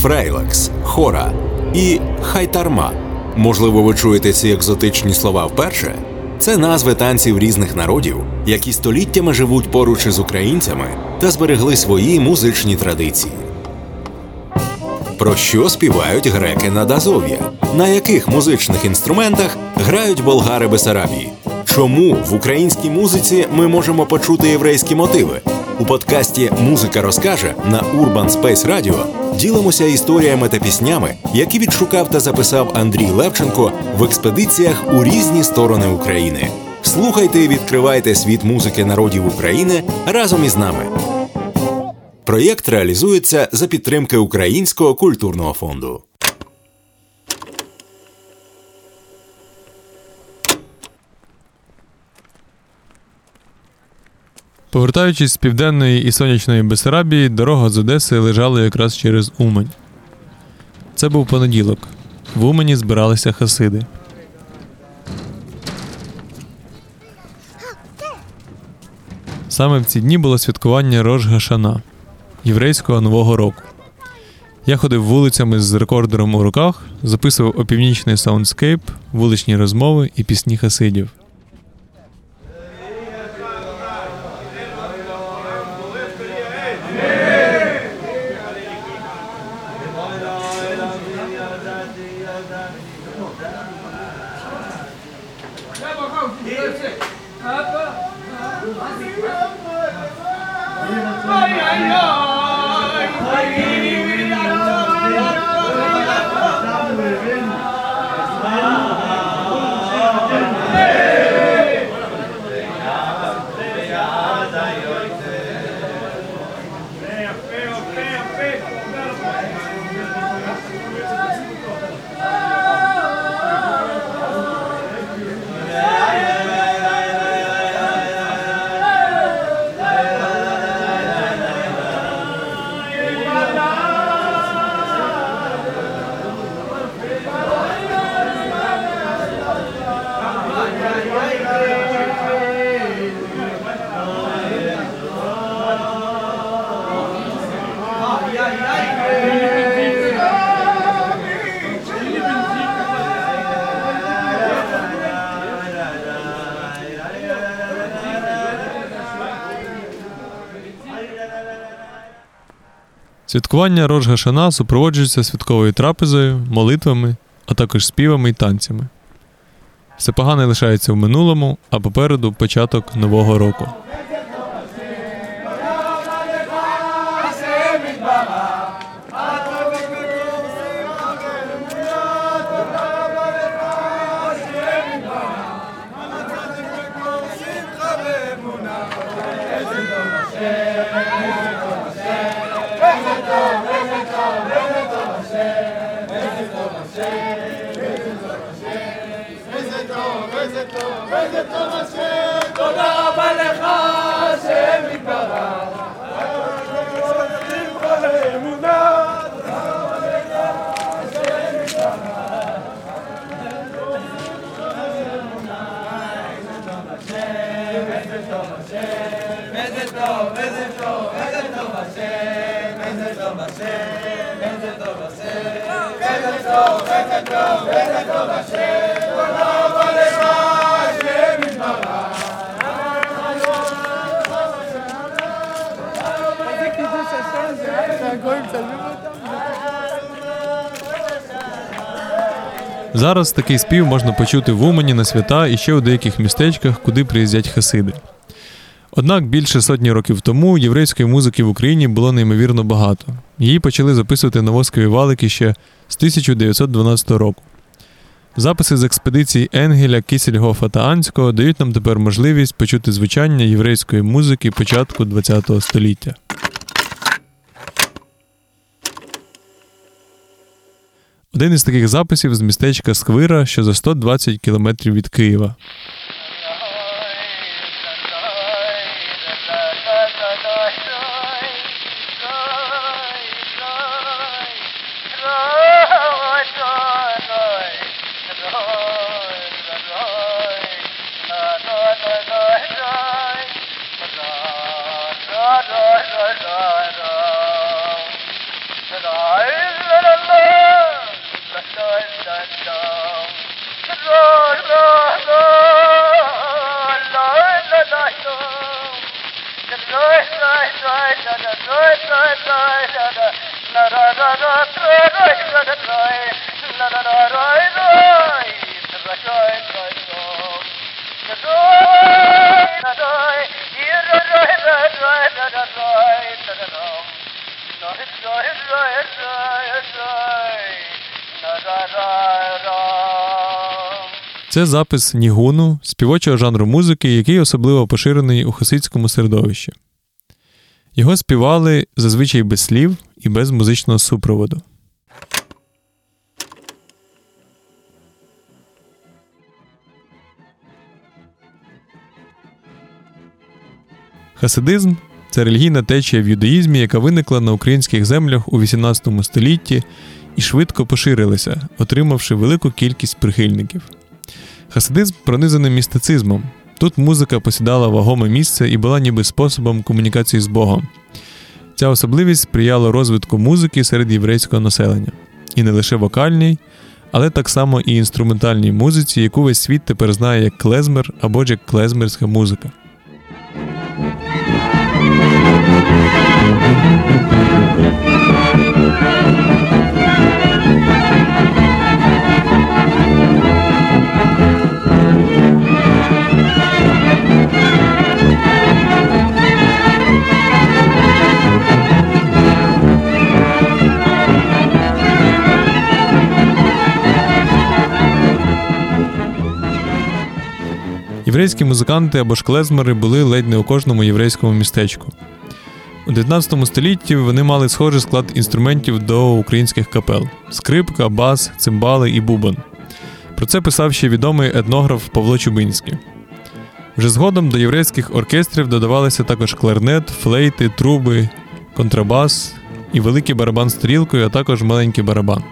фрейлекс, хора і хайтарма. Можливо, ви чуєте ці екзотичні слова вперше. Це назви танців різних народів, які століттями живуть поруч із українцями та зберегли свої музичні традиції. Про що співають греки над Азов'я? На яких музичних інструментах грають болгари Бесарабії? Чому в українській музиці ми можемо почути єврейські мотиви? У подкасті Музика розкаже на Urban Space Radio ділимося історіями та піснями, які відшукав та записав Андрій Левченко в експедиціях у різні сторони України. Слухайте і відкривайте світ музики народів України разом із нами. Проєкт реалізується за підтримки Українського культурного фонду. Повертаючись з південної і сонячної Бесарабії, дорога з Одеси лежала якраз через Умань. Це був понеділок. В Умані збиралися хасиди. Саме в ці дні було святкування Рож Гашана єврейського Нового року. Я ходив вулицями з рекордером у руках, записував опівнічний саундскейп, вуличні розмови і пісні хасидів. Yeah. Святкування Рожгашана супроводжується святковою трапезою, молитвами, а також співами і танцями. Все погане лишається в минулому, а попереду початок нового року. תודה רבה לך, השם יתברך. איזה טוב, איזה טוב, איזה טוב השם, איזה טוב השם, איזה טוב השם, איזה טוב, איזה טוב, איזה טוב השם Зараз такий спів можна почути в Умані на свята і ще у деяких містечках, куди приїздять хасиди. Однак більше сотні років тому єврейської музики в Україні було неймовірно багато. Її почали записувати на воскові валики ще з 1912 року. Записи з експедицій Енгеля, Кісельгофа та Анського дають нам тепер можливість почути звучання єврейської музики початку ХХ століття. Один із таких записів з містечка Сквира, що за 120 кілометрів від Києва. Це запис нігуну, співочого жанру музики, який особливо поширений у хасидському середовищі. Його співали зазвичай без слів і без музичного супроводу. Хасидизм це релігійна течія в юдаїзмі, яка виникла на українських землях у XVIII столітті і швидко поширилася, отримавши велику кількість прихильників. Хасидизм пронизаний містицизмом. Тут музика посідала вагоме місце і була ніби способом комунікації з Богом. Ця особливість сприяла розвитку музики серед єврейського населення. І не лише вокальній, але так само і інструментальній музиці, яку весь світ тепер знає як клезмер або ж як клезмерська музика. Єврейські музиканти або ж були ледь не у кожному єврейському містечку. У 19 столітті вони мали схожий склад інструментів до українських капел: скрипка, бас, цимбали і бубон. Про це писав ще відомий етнограф Павло Чубинський. Вже згодом до єврейських оркестрів додавалися також кларнет, флейти, труби, контрабас і великий барабан стрілкою, а також маленький барабан.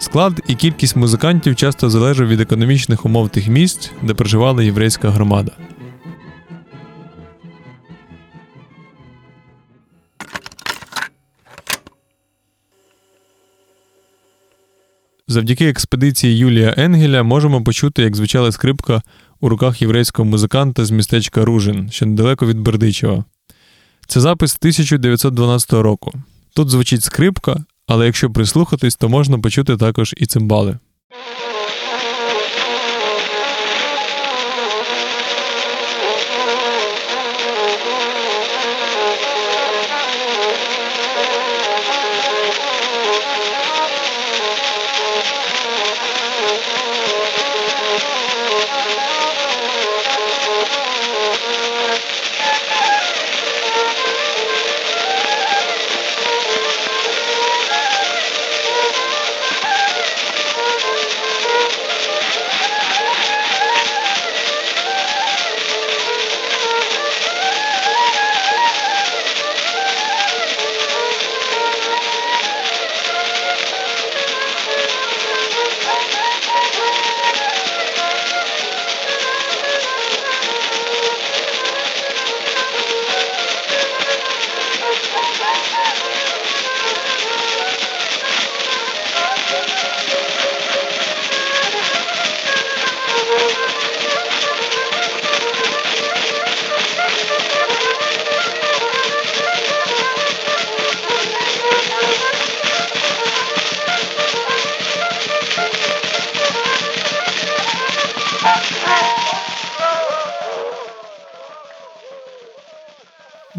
Склад і кількість музикантів часто залежав від економічних умов тих місць, де проживала єврейська громада. Завдяки експедиції Юлія Енгеля можемо почути, як звучала скрипка у руках єврейського музиканта з містечка Ружин, що недалеко від Бердичева. Це запис 1912 року. Тут звучить скрипка, але якщо прислухатись, то можна почути також і цимбали.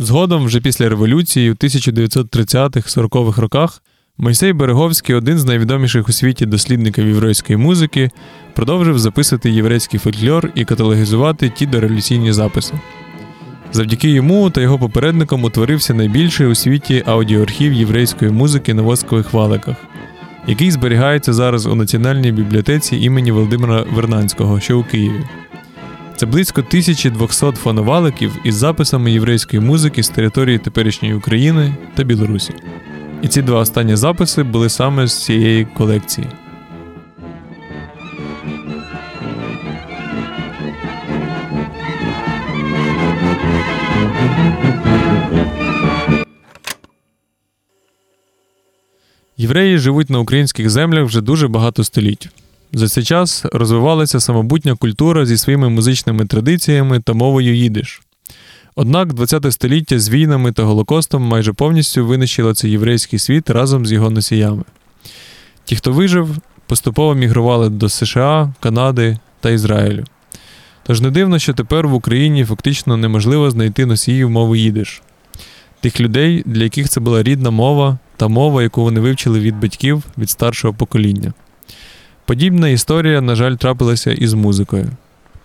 Згодом, вже після революції, у 1930-40-х роках, Мойсей Береговський, один з найвідоміших у світі дослідників єврейської музики, продовжив записувати єврейський фольклор і каталогізувати ті дореволюційні записи. Завдяки йому та його попередникам утворився найбільший у світі аудіоархів єврейської музики на воскових валиках, який зберігається зараз у Національній бібліотеці імені Володимира Вернанського, що у Києві. Це близько 1200 фоноваликів із записами єврейської музики з території теперішньої України та Білорусі. І ці два останні записи були саме з цієї колекції. Євреї живуть на українських землях вже дуже багато століть. За цей час розвивалася самобутня культура зі своїми музичними традиціями та мовою їдиш. Однак 20 століття з війнами та Голокостом майже повністю винищило цей єврейський світ разом з його носіями. Ті, хто вижив, поступово мігрували до США, Канади та Ізраїлю. Тож не дивно, що тепер в Україні фактично неможливо знайти носіїв мови їдиш. Тих людей, для яких це була рідна мова та мова, яку вони вивчили від батьків від старшого покоління. Подібна історія, на жаль, трапилася і з музикою.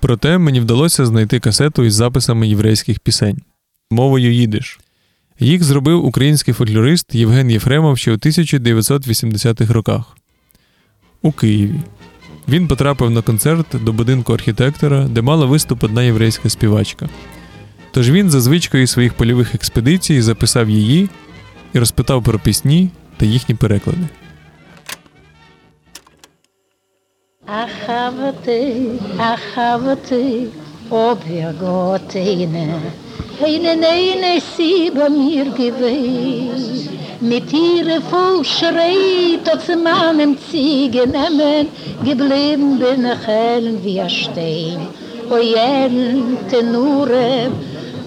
Проте мені вдалося знайти касету із записами єврейських пісень мовою їдиш. Їх зробив український фольклорист Євген Єфремов ще у 1980-х роках у Києві. Він потрапив на концерт до будинку архітектора, де мала виступ одна єврейська співачка. Тож він за звичкою своїх польових експедицій записав її і розпитав про пісні та їхні переклади. Achavate, achavate, ob wir Gott eine, eine eine sie bei mir gewei. Mit ihre voll schreit, tot sie meinem Ziege nehmen, geblieben bin ich hellen wie ein Stein. O jeden Tenure,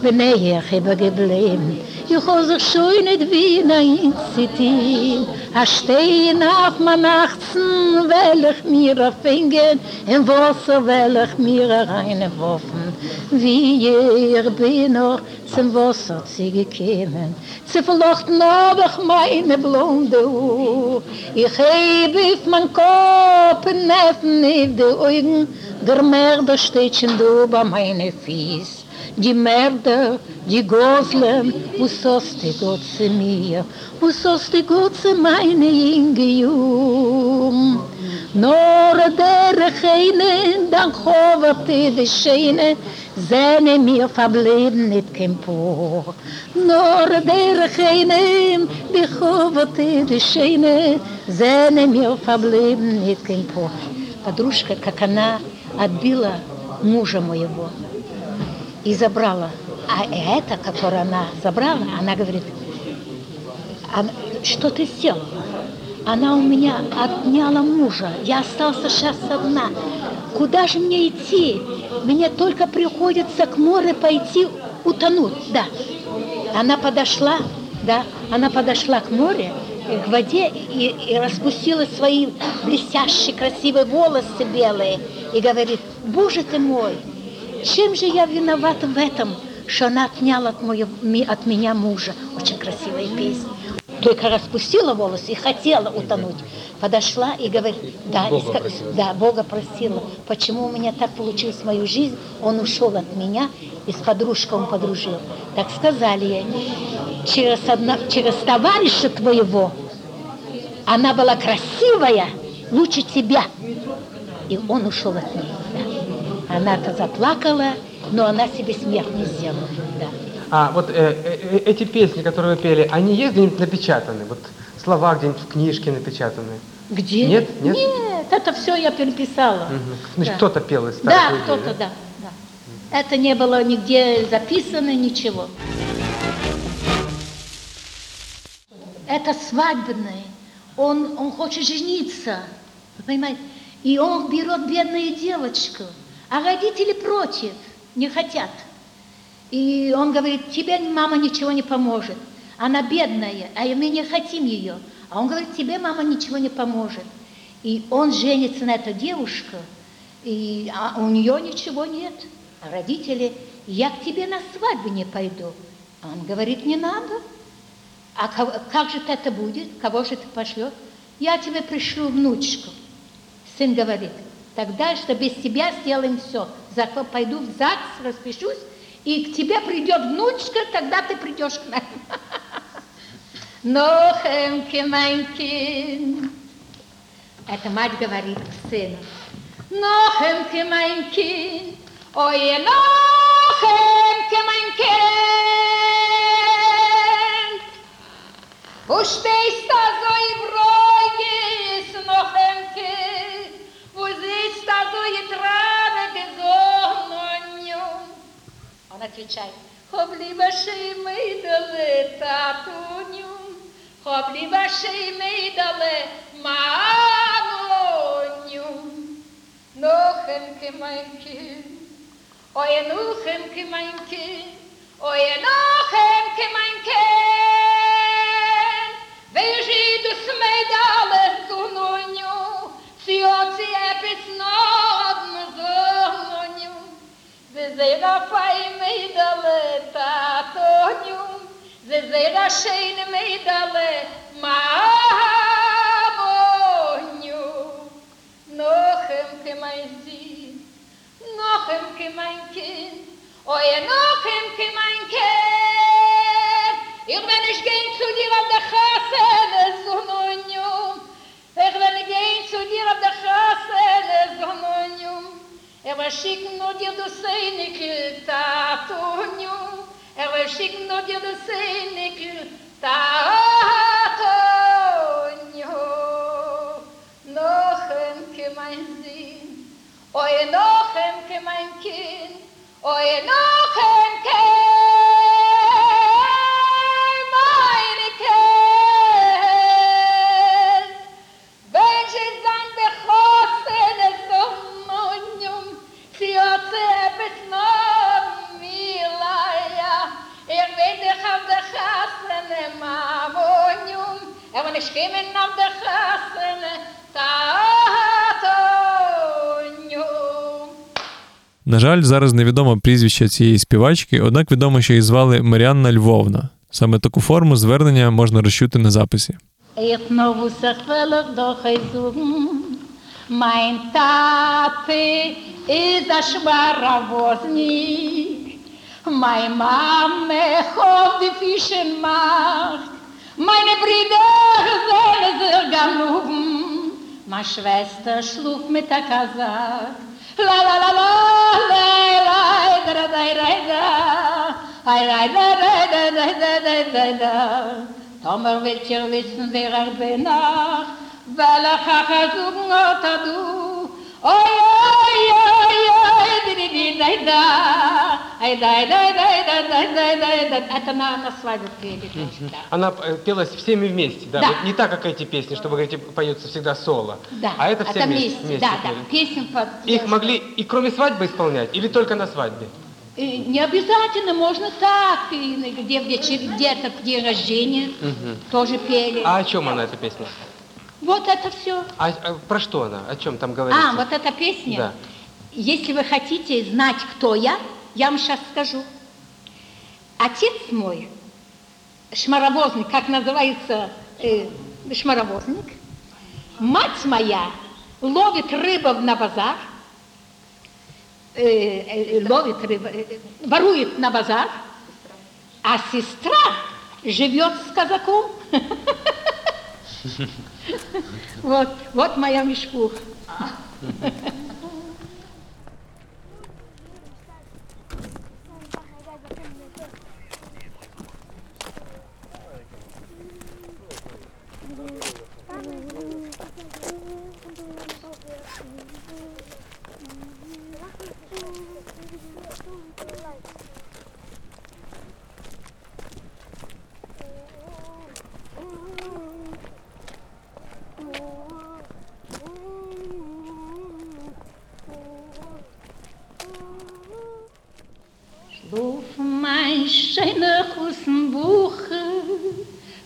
bin ich immer geblieben. Ich habe sich schon nicht wie ein Zitin. A stehen auf mein Achzen, will ich mir erfingen, im Wasser will ich mir reinwerfen. Wie ich bin noch zum Wasser zu gekommen, zu verlochten habe ich meine blonde Uhr. Ich hebe auf mein Kopf und neffen auf die Augen, der Mörder steht schon da bei meinen Fies. Die Mörder, die Goslen, wo sollst du Gott zu mir, wo sollst du Gott zu meine Inge Jung. Nur der Geine, dann hoverte die Schöne, seine mir verblieben nicht kein Por. Nur der Geine, die hoverte die Schöne, seine mir verblieben nicht kein Por. Подружка, как она отбила мужа моего, И забрала. А это, которое она забрала, она говорит, «Она- что ты сделала? Она у меня отняла мужа, я остался сейчас одна. Куда же мне идти? Мне только приходится к морю пойти утонуть, да. Она подошла, да, она подошла к морю, э, к воде и, и распустила свои блестящие красивые волосы белые и говорит, Боже ты мой, чем же я виновата в этом, что она отняла от, моего, от меня мужа? Очень красивая песня. Только распустила волосы и хотела утонуть. Подошла и говорит, да, и ска- да, Бога просила, почему у меня так получилось в мою жизнь, он ушел от меня, и с подружкой он подружил. Так сказали ей, через, одно, через товарища твоего, она была красивая, лучше тебя. И он ушел от нее. Да. Она-то заплакала, но она себе смерть не сделала. Да. А вот э, э, э, эти песни, которые вы пели, они есть где-нибудь напечатаны? Вот слова где-нибудь в книжке напечатаны? Где? Нет? Нет? Нет, это все я переписала. Мгм. Значит, Да. кто-то пел из Да, людей, кто-то, да? да. Это не было нигде записано, ничего. Это свадебное. Он, он хочет жениться, понимаете? И он берет бедную девочку, а родители против, не хотят. И он говорит, тебе мама ничего не поможет. Она бедная, а мы не хотим ее. А он говорит, тебе мама ничего не поможет. И он женится на эту девушку, и, а у нее ничего нет. А родители, я к тебе на свадьбу не пойду. А он говорит, не надо. А кого- как же это будет? Кого же ты пошлешь? Я тебе пришлю внучку. Сын говорит, тогда что без тебя сделаем все. Зато пойду в ЗАГС, распишусь, и к тебе придет внучка, тогда ты придешь к нам. Нохемке, майнкин. Это мать говорит сыну. Нохемке, майнкин. Ой, нохемке, майнкин. отвечает. Хобли ваши мы дали татуню, Хобли ваши мы дали мамоню. Нохенки майки, ой, нухенки маньки, ой, нохенки маньки. Ви жиду сме дали тунуню, Сьо ці епісно זייער פיי מיידל טאטונום זייער שיין מיידל מא На жаль, зараз невідомо прізвище цієї співачки, однак відомо, що її звали Маріанна Львовна. Саме таку форму звернення можна розчути на записі. Mein Tate ist ein schwacher Wosnik. Mein Mame hob die Fischen macht. Meine Brüder sind sehr ganuben. Meine Schwester schlug. La la la la, la la, da da da da. Ay, da da da da da da da da da. Tomer will ihr wissen, wer er bin ach, weil er hat er du. Oi, oi, di da da. Ay, da da da da da da da da. Это на, на свадьбе пели. да. Она э, пелась всеми вместе, да. Да. Вот не так, как эти песни, что вы говорите, поется всегда соло. Да, А это все вместе. вместе, вместе да, да, пели. песен под... Их могли и кроме свадьбы исполнять, или только на свадьбе? Э, Не обязательно, можно так, и где, где, где-то в день рождения тоже пели. А о чем она, эта песня? Вот это все. А, а про что она? О чем там говорится? А, вот эта песня. Да. Если вы хотите знать, кто я, я вам сейчас скажу. Отец мой, шмаровозник, как называется э, шмаровозник, мать моя ловит рыбу на базар, э, э, ловит рыбу, э, э, ворует на базар, а сестра живет с казаком. Вот, вот моя мешкуха. Mein schöner Kusenbuche,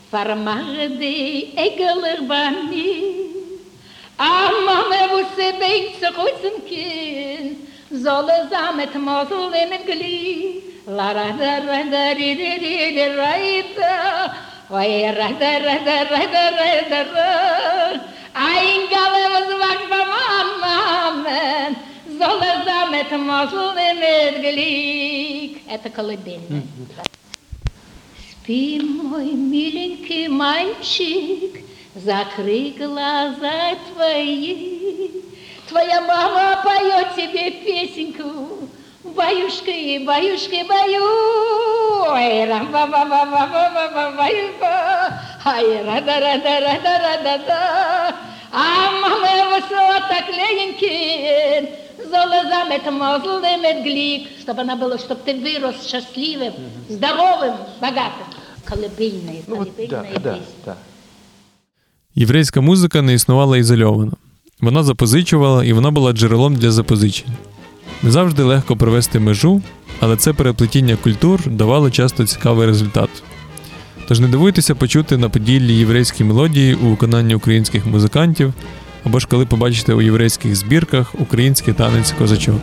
vermache die Egeler bei mir. Ah, Mama, wo sie bängt sich aus dem Kind, soll es am mit Mosel in dem Glied. La ra da ra da ri ri ri ri ra da, oi ra da ra da ra da ra da ra. Ein Galle, was wacht beim Ammen, soll es am mit Mosel in dem Glied. це колибельна. Спи, мой миленький мальчик, закрой глаза твои. Твоя мама поет тебе песенку, баюшки, баюшки, баю. Ой, рам ба ба ба ба ба ба ба баю ба Ай, рада, рада, рада, рада, да. А мама его слова так легенькие, золото mit Mosel mit Glück, чтобы она была, чтобы ты вырос счастливым, здоровым, богатым. Колыбельная, Ну вот, да, колыбельная да, песня. да. Єврейська музика не існувала ізольовано. Вона запозичувала і вона була джерелом для запозичень. Не завжди легко провести межу, але це переплетіння культур давало часто цікавий результат. Тож не дивуйтеся почути на поділлі єврейські мелодії у виконанні українських музикантів, або ж коли побачите у єврейських збірках український танець козачок.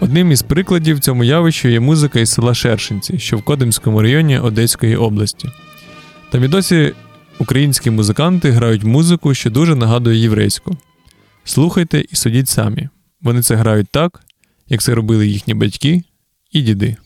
Одним із прикладів цьому явищу є музика із села Шершинці, що в Кодимському районі Одеської області. Там і досі українські музиканти грають музику, що дуже нагадує єврейську. Слухайте і судіть самі. Вони це грають так, як це робили їхні батьки і діди.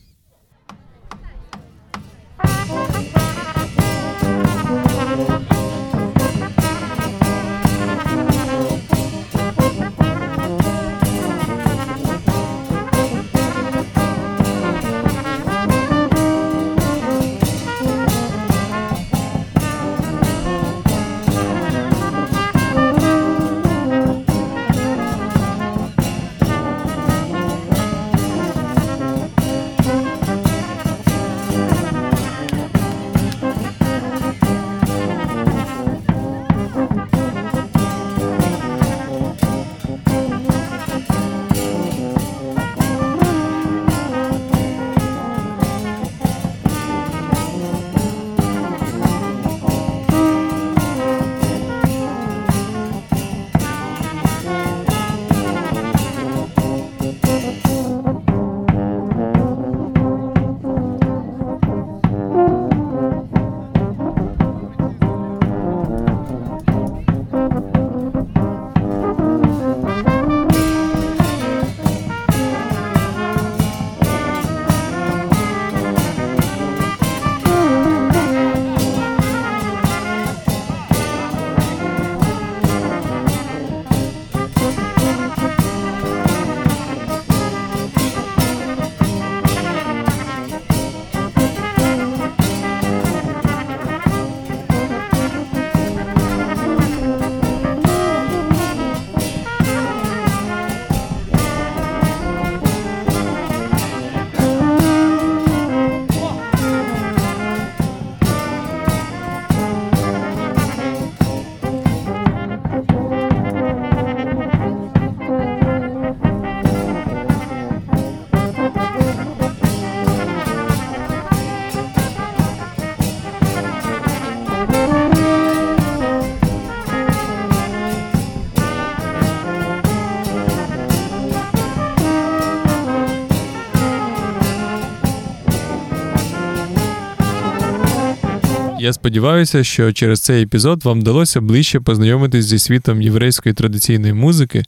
Я сподіваюся, що через цей епізод вам вдалося ближче познайомитись зі світом єврейської традиційної музики,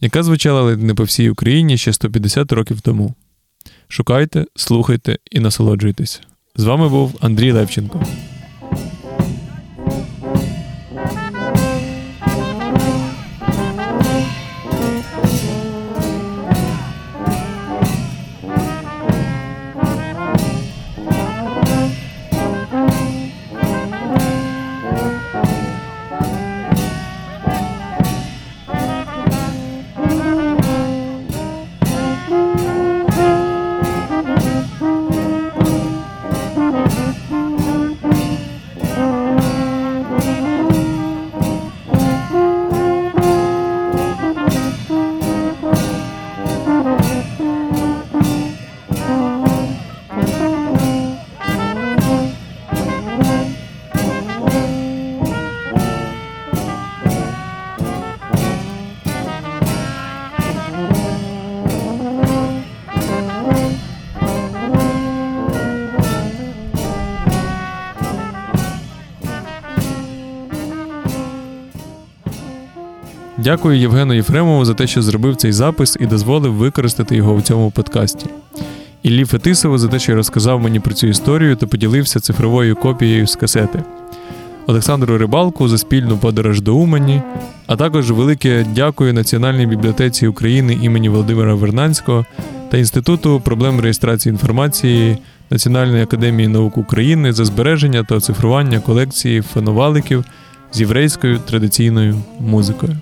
яка звучала ледь не по всій Україні ще 150 років тому. Шукайте, слухайте і насолоджуйтесь. З вами був Андрій Левченко. Дякую Євгену Єфремову за те, що зробив цей запис і дозволив використати його у цьому подкасті. Іллі Фетисову за те, що розказав мені про цю історію та поділився цифровою копією з касети. Олександру Рибалку за спільну подорож до Умані, а також велике дякую Національній бібліотеці України імені Володимира Вернанського та Інституту проблем реєстрації інформації Національної академії наук України за збереження та оцифрування колекції феноваликів з єврейською традиційною музикою.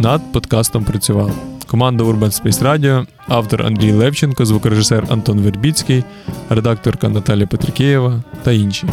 Над подкастом працювали команда Urban Space Radio, автор Андрій Левченко, звукорежисер Антон Вербіцький, редакторка Наталя Петрикеєва та інші.